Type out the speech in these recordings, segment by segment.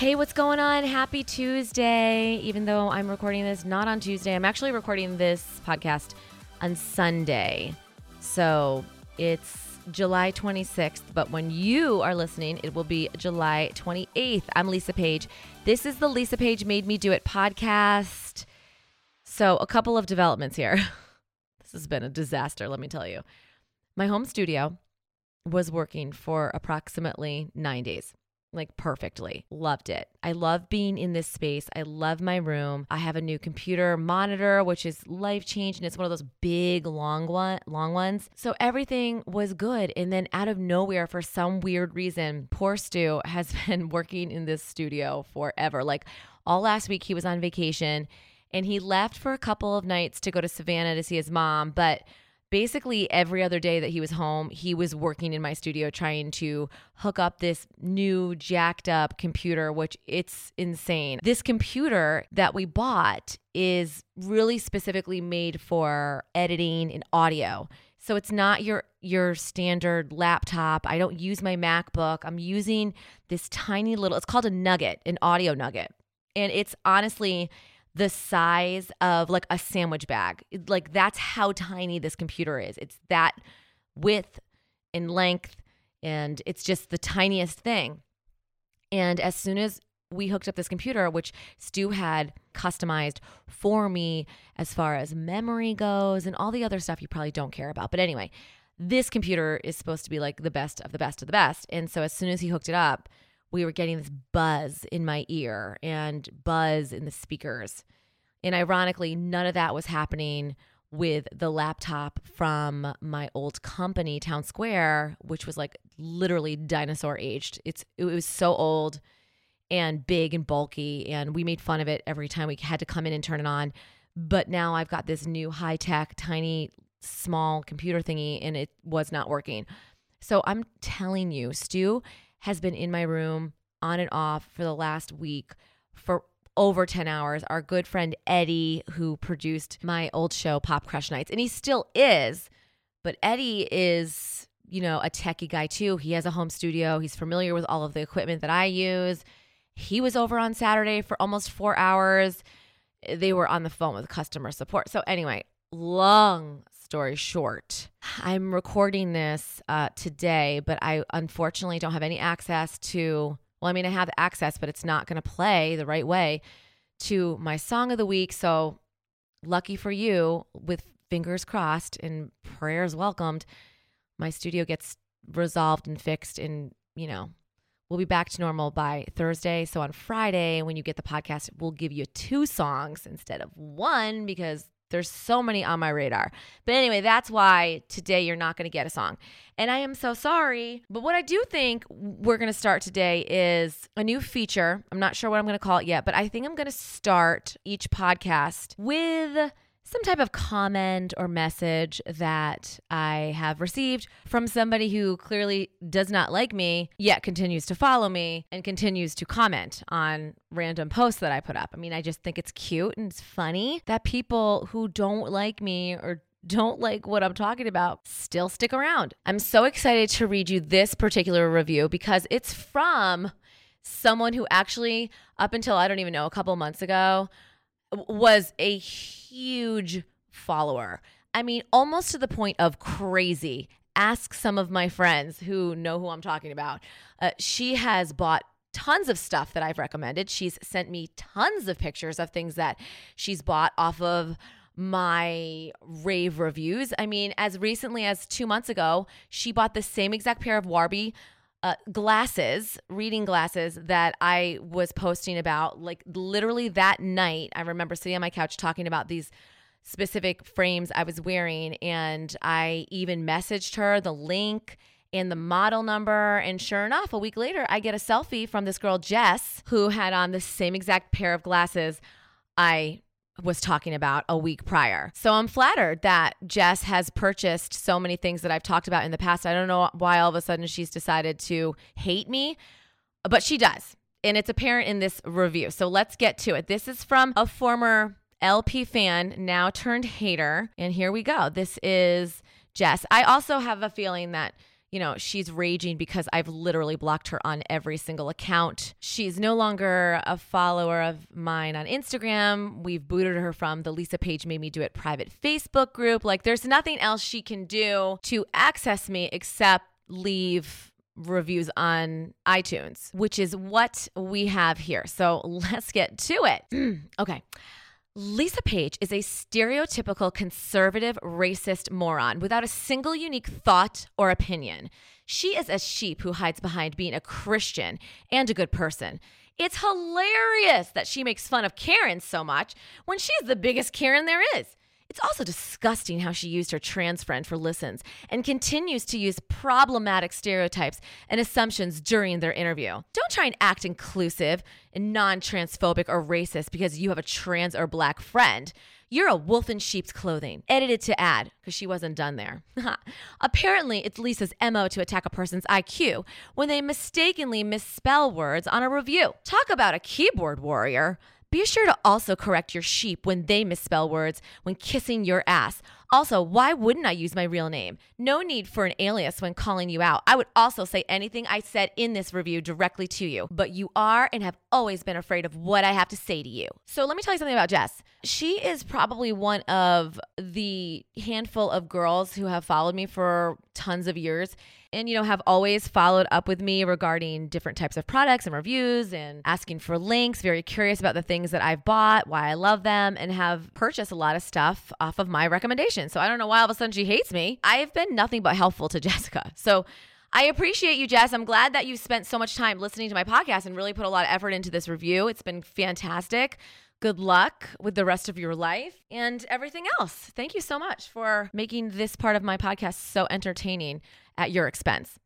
Hey, what's going on? Happy Tuesday. Even though I'm recording this not on Tuesday, I'm actually recording this podcast on Sunday. So it's July 26th, but when you are listening, it will be July 28th. I'm Lisa Paige. This is the Lisa Paige Made Me Do It podcast. So, a couple of developments here. this has been a disaster, let me tell you. My home studio was working for approximately nine days like perfectly. Loved it. I love being in this space. I love my room. I have a new computer monitor, which is life changing. It's one of those big, long one, long ones. So everything was good. And then out of nowhere, for some weird reason, poor Stu has been working in this studio forever. Like all last week, he was on vacation and he left for a couple of nights to go to Savannah to see his mom, but basically every other day that he was home, he was working in my studio trying to hook up this new jacked up computer, which it's insane. This computer that we bought is really specifically made for editing and audio. So it's not your your standard laptop. I don't use my MacBook. I'm using this tiny little it's called a nugget, an audio nugget. And it's honestly the size of like a sandwich bag. Like that's how tiny this computer is. It's that width and length, and it's just the tiniest thing. And as soon as we hooked up this computer, which Stu had customized for me as far as memory goes and all the other stuff you probably don't care about. But anyway, this computer is supposed to be like the best of the best of the best. And so as soon as he hooked it up, we were getting this buzz in my ear and buzz in the speakers. And ironically, none of that was happening with the laptop from my old company, Town Square, which was like literally dinosaur aged. It's it was so old and big and bulky, and we made fun of it every time we had to come in and turn it on. But now I've got this new high tech, tiny, small computer thingy, and it was not working. So I'm telling you, Stu has been in my room on and off for the last week for over 10 hours. Our good friend Eddie, who produced my old show, PopCrush Nights, and he still is, but Eddie is, you know, a techie guy too. He has a home studio, he's familiar with all of the equipment that I use. He was over on Saturday for almost four hours. They were on the phone with customer support. So, anyway, long story short, I'm recording this uh, today, but I unfortunately don't have any access to. Well, I mean, I have access, but it's not going to play the right way to my song of the week. So, lucky for you, with fingers crossed and prayers welcomed, my studio gets resolved and fixed. And, you know, we'll be back to normal by Thursday. So, on Friday, when you get the podcast, we'll give you two songs instead of one because there's so many on my radar. But anyway, that's why today you're not going to get a song. And I am so sorry. But what I do think we're going to start today is a new feature. I'm not sure what I'm going to call it yet, but I think I'm going to start each podcast with some type of comment or message that I have received from somebody who clearly does not like me, yet continues to follow me and continues to comment on random posts that I put up. I mean, I just think it's cute and it's funny that people who don't like me or don't like what I'm talking about still stick around. I'm so excited to read you this particular review because it's from someone who actually, up until I don't even know, a couple months ago, was a huge follower. I mean, almost to the point of crazy. Ask some of my friends who know who I'm talking about. Uh, she has bought tons of stuff that I've recommended. She's sent me tons of pictures of things that she's bought off of my rave reviews. I mean, as recently as two months ago, she bought the same exact pair of Warby uh, glasses, reading glasses that I was posting about. Like literally that night, I remember sitting on my couch talking about these specific frames I was wearing. And I even messaged her the link and the model number. And sure enough, a week later, I get a selfie from this girl, Jess, who had on the same exact pair of glasses I was talking about a week prior. So I'm flattered that Jess has purchased so many things that I've talked about in the past. I don't know why all of a sudden she's decided to hate me, but she does. And it's apparent in this review. So let's get to it. This is from a former LP fan, now turned hater. And here we go. This is Jess. I also have a feeling that you know, she's raging because I've literally blocked her on every single account. She's no longer a follower of mine on Instagram. We've booted her from the Lisa Paige Made Me Do It private Facebook group. Like, there's nothing else she can do to access me except leave reviews on iTunes, which is what we have here. So let's get to it. okay. Lisa Paige is a stereotypical conservative racist moron without a single unique thought or opinion. She is a sheep who hides behind being a Christian and a good person. It's hilarious that she makes fun of Karen so much when she's the biggest Karen there is. It's also disgusting how she used her trans friend for listens and continues to use problematic stereotypes and assumptions during their interview. Don't try and act inclusive and non transphobic or racist because you have a trans or black friend. You're a wolf in sheep's clothing. Edited to add, because she wasn't done there. Apparently, it's Lisa's MO to attack a person's IQ when they mistakenly misspell words on a review. Talk about a keyboard warrior. Be sure to also correct your sheep when they misspell words when kissing your ass. Also, why wouldn't I use my real name? No need for an alias when calling you out. I would also say anything I said in this review directly to you, but you are and have always been afraid of what I have to say to you. So let me tell you something about Jess. She is probably one of the handful of girls who have followed me for tons of years and you know have always followed up with me regarding different types of products and reviews and asking for links very curious about the things that i've bought why i love them and have purchased a lot of stuff off of my recommendations so i don't know why all of a sudden she hates me i've been nothing but helpful to jessica so I appreciate you, Jess. I'm glad that you spent so much time listening to my podcast and really put a lot of effort into this review. It's been fantastic. Good luck with the rest of your life and everything else. Thank you so much for making this part of my podcast so entertaining at your expense.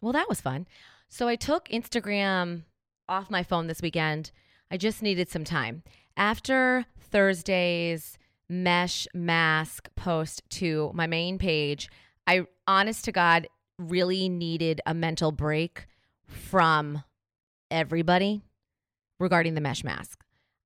Well, that was fun. So I took Instagram off my phone this weekend. I just needed some time. After Thursday's mesh mask post to my main page, I honest to God really needed a mental break from everybody regarding the mesh mask.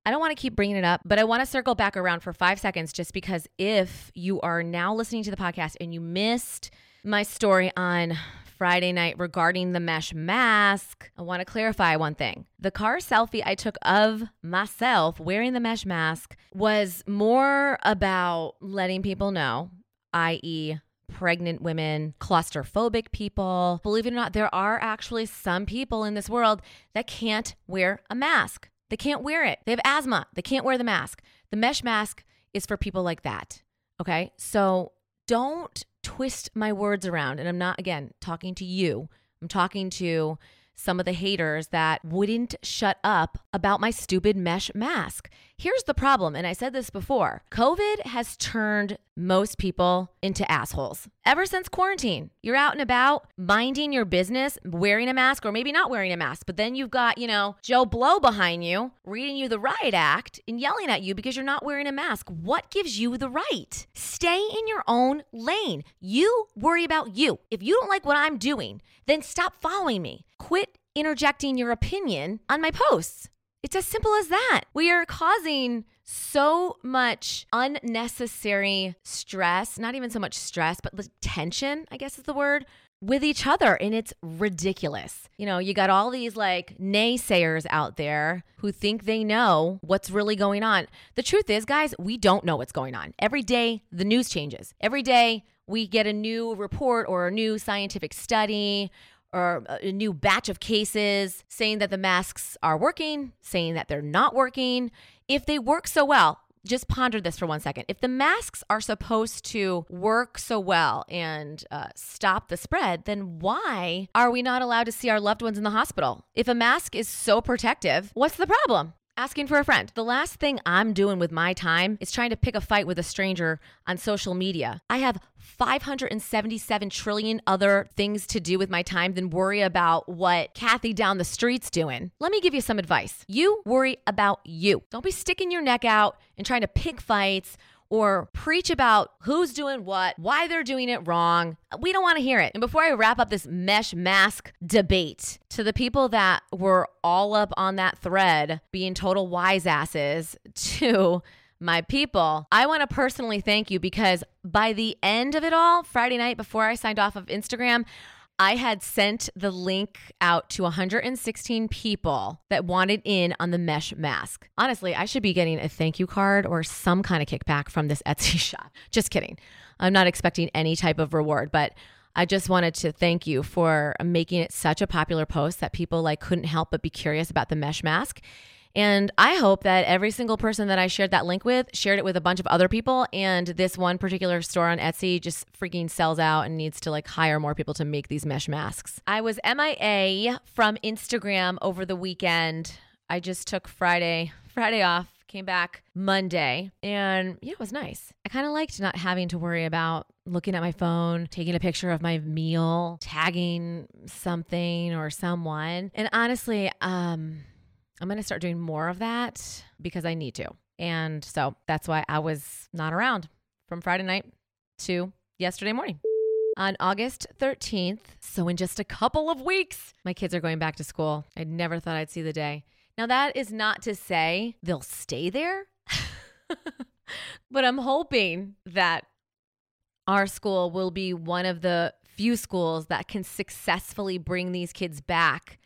I don't want to keep bringing it up, but I want to circle back around for five seconds just because if you are now listening to the podcast and you missed my story on Friday night regarding the mesh mask, I want to clarify one thing. The car selfie I took of myself wearing the mesh mask was more about letting people know, i.e., pregnant women, claustrophobic people. Believe it or not, there are actually some people in this world that can't wear a mask. They can't wear it. They have asthma. They can't wear the mask. The mesh mask is for people like that. Okay. So don't twist my words around. And I'm not, again, talking to you. I'm talking to some of the haters that wouldn't shut up about my stupid mesh mask. Here's the problem, and I said this before COVID has turned most people into assholes. Ever since quarantine, you're out and about, minding your business, wearing a mask, or maybe not wearing a mask, but then you've got, you know, Joe Blow behind you reading you the riot act and yelling at you because you're not wearing a mask. What gives you the right? Stay in your own lane. You worry about you. If you don't like what I'm doing, then stop following me. Quit interjecting your opinion on my posts. It's as simple as that. We are causing so much unnecessary stress, not even so much stress, but tension, I guess is the word, with each other. And it's ridiculous. You know, you got all these like naysayers out there who think they know what's really going on. The truth is, guys, we don't know what's going on. Every day, the news changes. Every day, we get a new report or a new scientific study or a new batch of cases saying that the masks are working, saying that they're not working. If they work so well, just ponder this for one second. If the masks are supposed to work so well and uh, stop the spread, then why are we not allowed to see our loved ones in the hospital? If a mask is so protective, what's the problem? Asking for a friend. The last thing I'm doing with my time is trying to pick a fight with a stranger on social media. I have 577 trillion other things to do with my time than worry about what Kathy down the street's doing. Let me give you some advice. You worry about you. Don't be sticking your neck out and trying to pick fights or preach about who's doing what, why they're doing it wrong. We don't want to hear it. And before I wrap up this mesh mask debate, to the people that were all up on that thread being total wise asses, to my people, I want to personally thank you because by the end of it all, Friday night before I signed off of Instagram, I had sent the link out to 116 people that wanted in on the mesh mask. Honestly, I should be getting a thank you card or some kind of kickback from this Etsy shop. Just kidding. I'm not expecting any type of reward, but I just wanted to thank you for making it such a popular post that people like couldn't help but be curious about the mesh mask. And I hope that every single person that I shared that link with shared it with a bunch of other people. And this one particular store on Etsy just freaking sells out and needs to like hire more people to make these mesh masks. I was MIA from Instagram over the weekend. I just took Friday, Friday off, came back Monday, and yeah, it was nice. I kind of liked not having to worry about looking at my phone, taking a picture of my meal, tagging something or someone. And honestly, um, I'm going to start doing more of that because I need to. And so that's why I was not around from Friday night to yesterday morning. On August 13th, so in just a couple of weeks, my kids are going back to school. I never thought I'd see the day. Now, that is not to say they'll stay there, but I'm hoping that our school will be one of the few schools that can successfully bring these kids back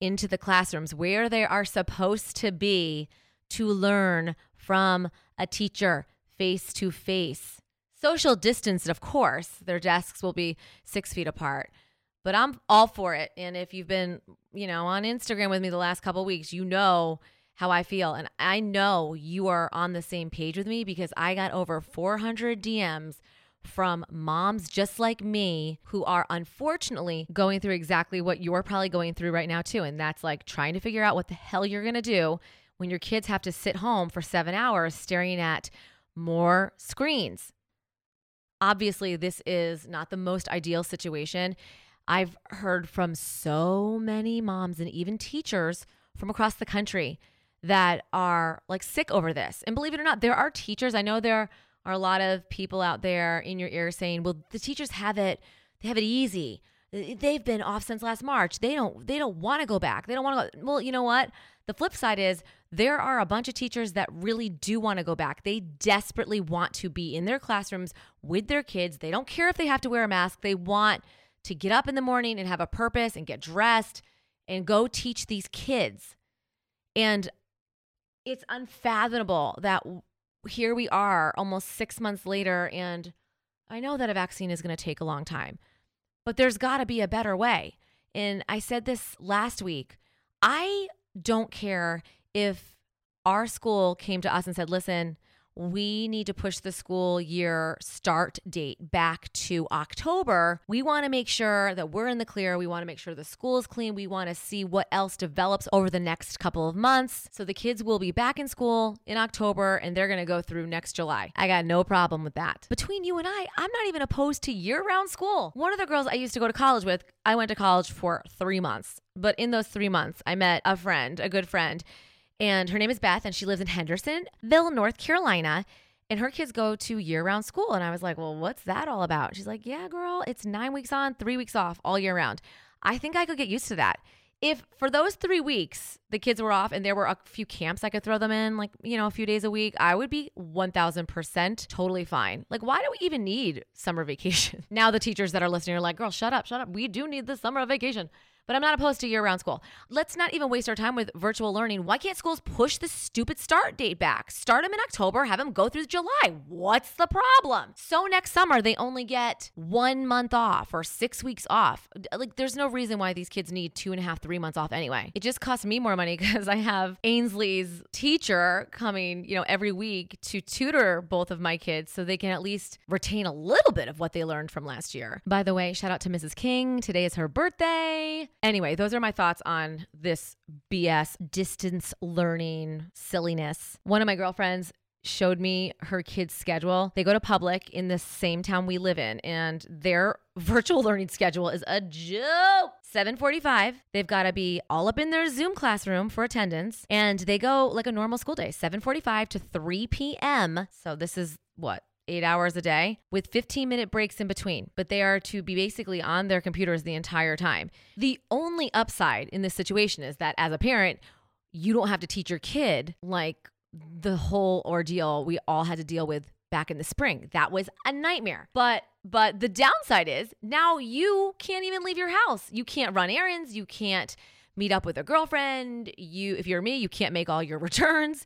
into the classrooms where they are supposed to be to learn from a teacher face to face. Social distanced, of course. Their desks will be six feet apart. But I'm all for it. And if you've been, you know, on Instagram with me the last couple weeks, you know how I feel. And I know you are on the same page with me because I got over 400 DMs from moms just like me who are unfortunately going through exactly what you're probably going through right now, too. And that's like trying to figure out what the hell you're going to do when your kids have to sit home for seven hours staring at more screens. Obviously, this is not the most ideal situation. I've heard from so many moms and even teachers from across the country that are like sick over this. And believe it or not, there are teachers, I know there are a lot of people out there in your ear saying, "Well, the teachers have it they have it easy. They've been off since last March. They don't they don't want to go back. They don't want to go." Well, you know what? The flip side is there are a bunch of teachers that really do want to go back. They desperately want to be in their classrooms with their kids. They don't care if they have to wear a mask. They want to get up in the morning and have a purpose and get dressed and go teach these kids. And it's unfathomable that here we are almost six months later, and I know that a vaccine is going to take a long time, but there's got to be a better way. And I said this last week. I don't care if our school came to us and said, listen, we need to push the school year start date back to October. We want to make sure that we're in the clear. We want to make sure the school is clean. We want to see what else develops over the next couple of months. So the kids will be back in school in October and they're going to go through next July. I got no problem with that. Between you and I, I'm not even opposed to year round school. One of the girls I used to go to college with, I went to college for three months. But in those three months, I met a friend, a good friend and her name is Beth, and she lives in Hendersonville, North Carolina. And her kids go to year round school. And I was like, well, what's that all about? She's like, yeah, girl, it's nine weeks on, three weeks off all year round. I think I could get used to that. If for those three weeks the kids were off and there were a few camps I could throw them in, like, you know, a few days a week, I would be 1000% totally fine. Like, why do we even need summer vacation? now, the teachers that are listening are like, girl, shut up, shut up. We do need the summer vacation but I'm not opposed to year round school. Let's not even waste our time with virtual learning. Why can't schools push the stupid start date back? Start them in October, have them go through July. What's the problem? So next summer, they only get one month off or six weeks off. Like, there's no reason why these kids need two and a half, three months off anyway. It just costs me more money because I have Ainsley's teacher coming, you know, every week to tutor both of my kids so they can at least retain a little bit of what they learned from last year. By the way, shout out to Mrs. King. Today is her birthday. Anyway, those are my thoughts on this BS distance learning silliness. One of my girlfriends showed me her kids' schedule. They go to public in the same town we live in, and their virtual learning schedule is a joke. 7:45, they've got to be all up in their Zoom classroom for attendance, and they go like a normal school day, 7:45 to 3 p.m. So this is what eight hours a day with 15 minute breaks in between, but they are to be basically on their computers the entire time. The only upside in this situation is that as a parent, you don't have to teach your kid like the whole ordeal we all had to deal with back in the spring. That was a nightmare. But but the downside is now you can't even leave your house. You can't run errands, you can't meet up with a girlfriend. You if you're me, you can't make all your returns.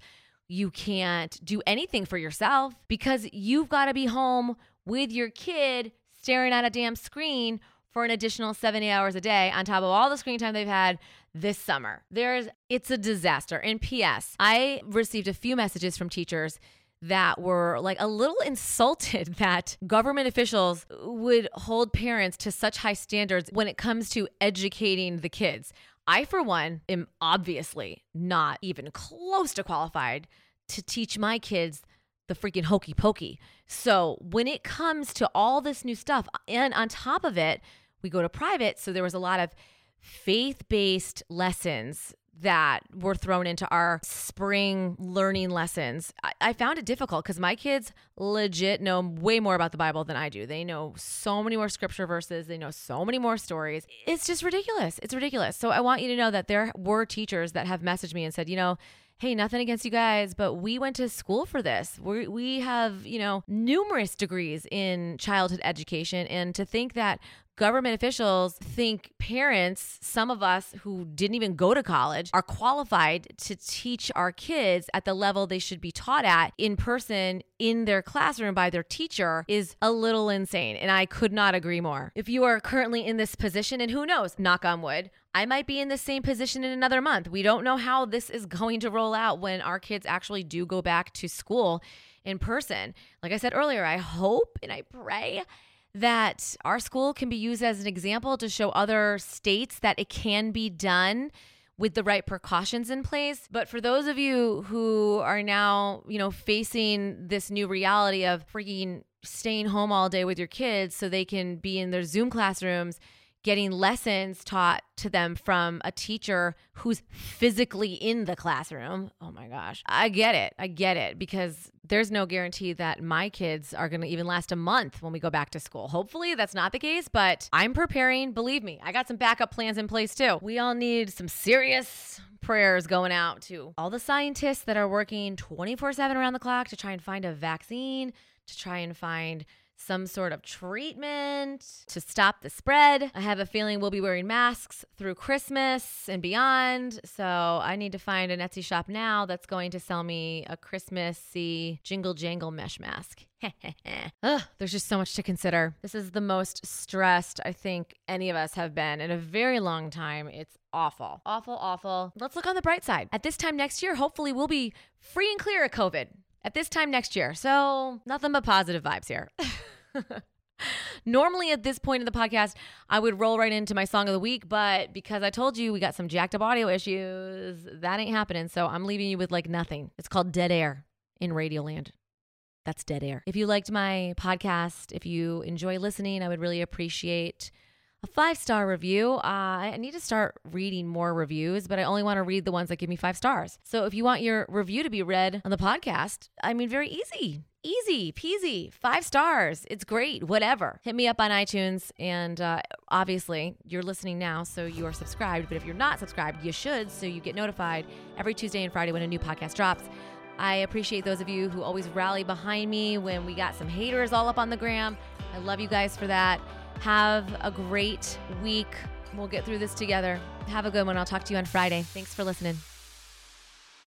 You can't do anything for yourself because you've got to be home with your kid staring at a damn screen for an additional 70 hours a day on top of all the screen time they've had this summer. There's it's a disaster. And PS, I received a few messages from teachers that were like a little insulted that government officials would hold parents to such high standards when it comes to educating the kids. I, for one, am obviously not even close to qualified to teach my kids the freaking hokey pokey. So when it comes to all this new stuff, and on top of it, we go to private. So there was a lot of faith based lessons that were thrown into our spring learning lessons. I, I found it difficult because my kids legit know way more about the Bible than I do. They know so many more scripture verses, they know so many more stories. It's just ridiculous. It's ridiculous. So I want you to know that there were teachers that have messaged me and said, you know, hey, nothing against you guys, but we went to school for this. We we have, you know, numerous degrees in childhood education and to think that government officials think parents, some of us who didn't even go to college, are qualified to teach our kids at the level they should be taught at in person in their classroom by their teacher is a little insane. And I could not agree more. If you are currently in this position, and who knows, knock on wood, I might be in the same position in another month. We don't know how this is going to roll out when our kids actually do go back to school in person. Like I said earlier, I hope and I pray that our school can be used as an example to show other states that it can be done with the right precautions in place. But for those of you who are now, you know, facing this new reality of freaking staying home all day with your kids so they can be in their Zoom classrooms getting lessons taught to them from a teacher who's physically in the classroom. Oh my gosh. I get it. I get it because there's no guarantee that my kids are going to even last a month when we go back to school. Hopefully that's not the case, but I'm preparing. Believe me, I got some backup plans in place too. We all need some serious prayers going out to all the scientists that are working 24 7 around the clock to try and find a vaccine, to try and find some sort of treatment to stop the spread. I have a feeling we'll be wearing masks through Christmas and beyond. So I need to find an Etsy shop now that's going to sell me a Christmassy jingle jangle mesh mask. Ugh, there's just so much to consider. This is the most stressed I think any of us have been in a very long time. It's awful. Awful, awful. Let's look on the bright side. At this time next year, hopefully we'll be free and clear of COVID at this time next year. So, nothing but positive vibes here. Normally, at this point in the podcast, I would roll right into my song of the week, but because I told you we got some jacked up audio issues, that ain't happening. So I'm leaving you with like nothing. It's called Dead Air in Radioland. That's dead air. If you liked my podcast, if you enjoy listening, I would really appreciate a five star review. Uh, I need to start reading more reviews, but I only want to read the ones that give me five stars. So if you want your review to be read on the podcast, I mean, very easy. Easy peasy, five stars. It's great, whatever. Hit me up on iTunes. And uh, obviously, you're listening now, so you are subscribed. But if you're not subscribed, you should, so you get notified every Tuesday and Friday when a new podcast drops. I appreciate those of you who always rally behind me when we got some haters all up on the gram. I love you guys for that. Have a great week. We'll get through this together. Have a good one. I'll talk to you on Friday. Thanks for listening.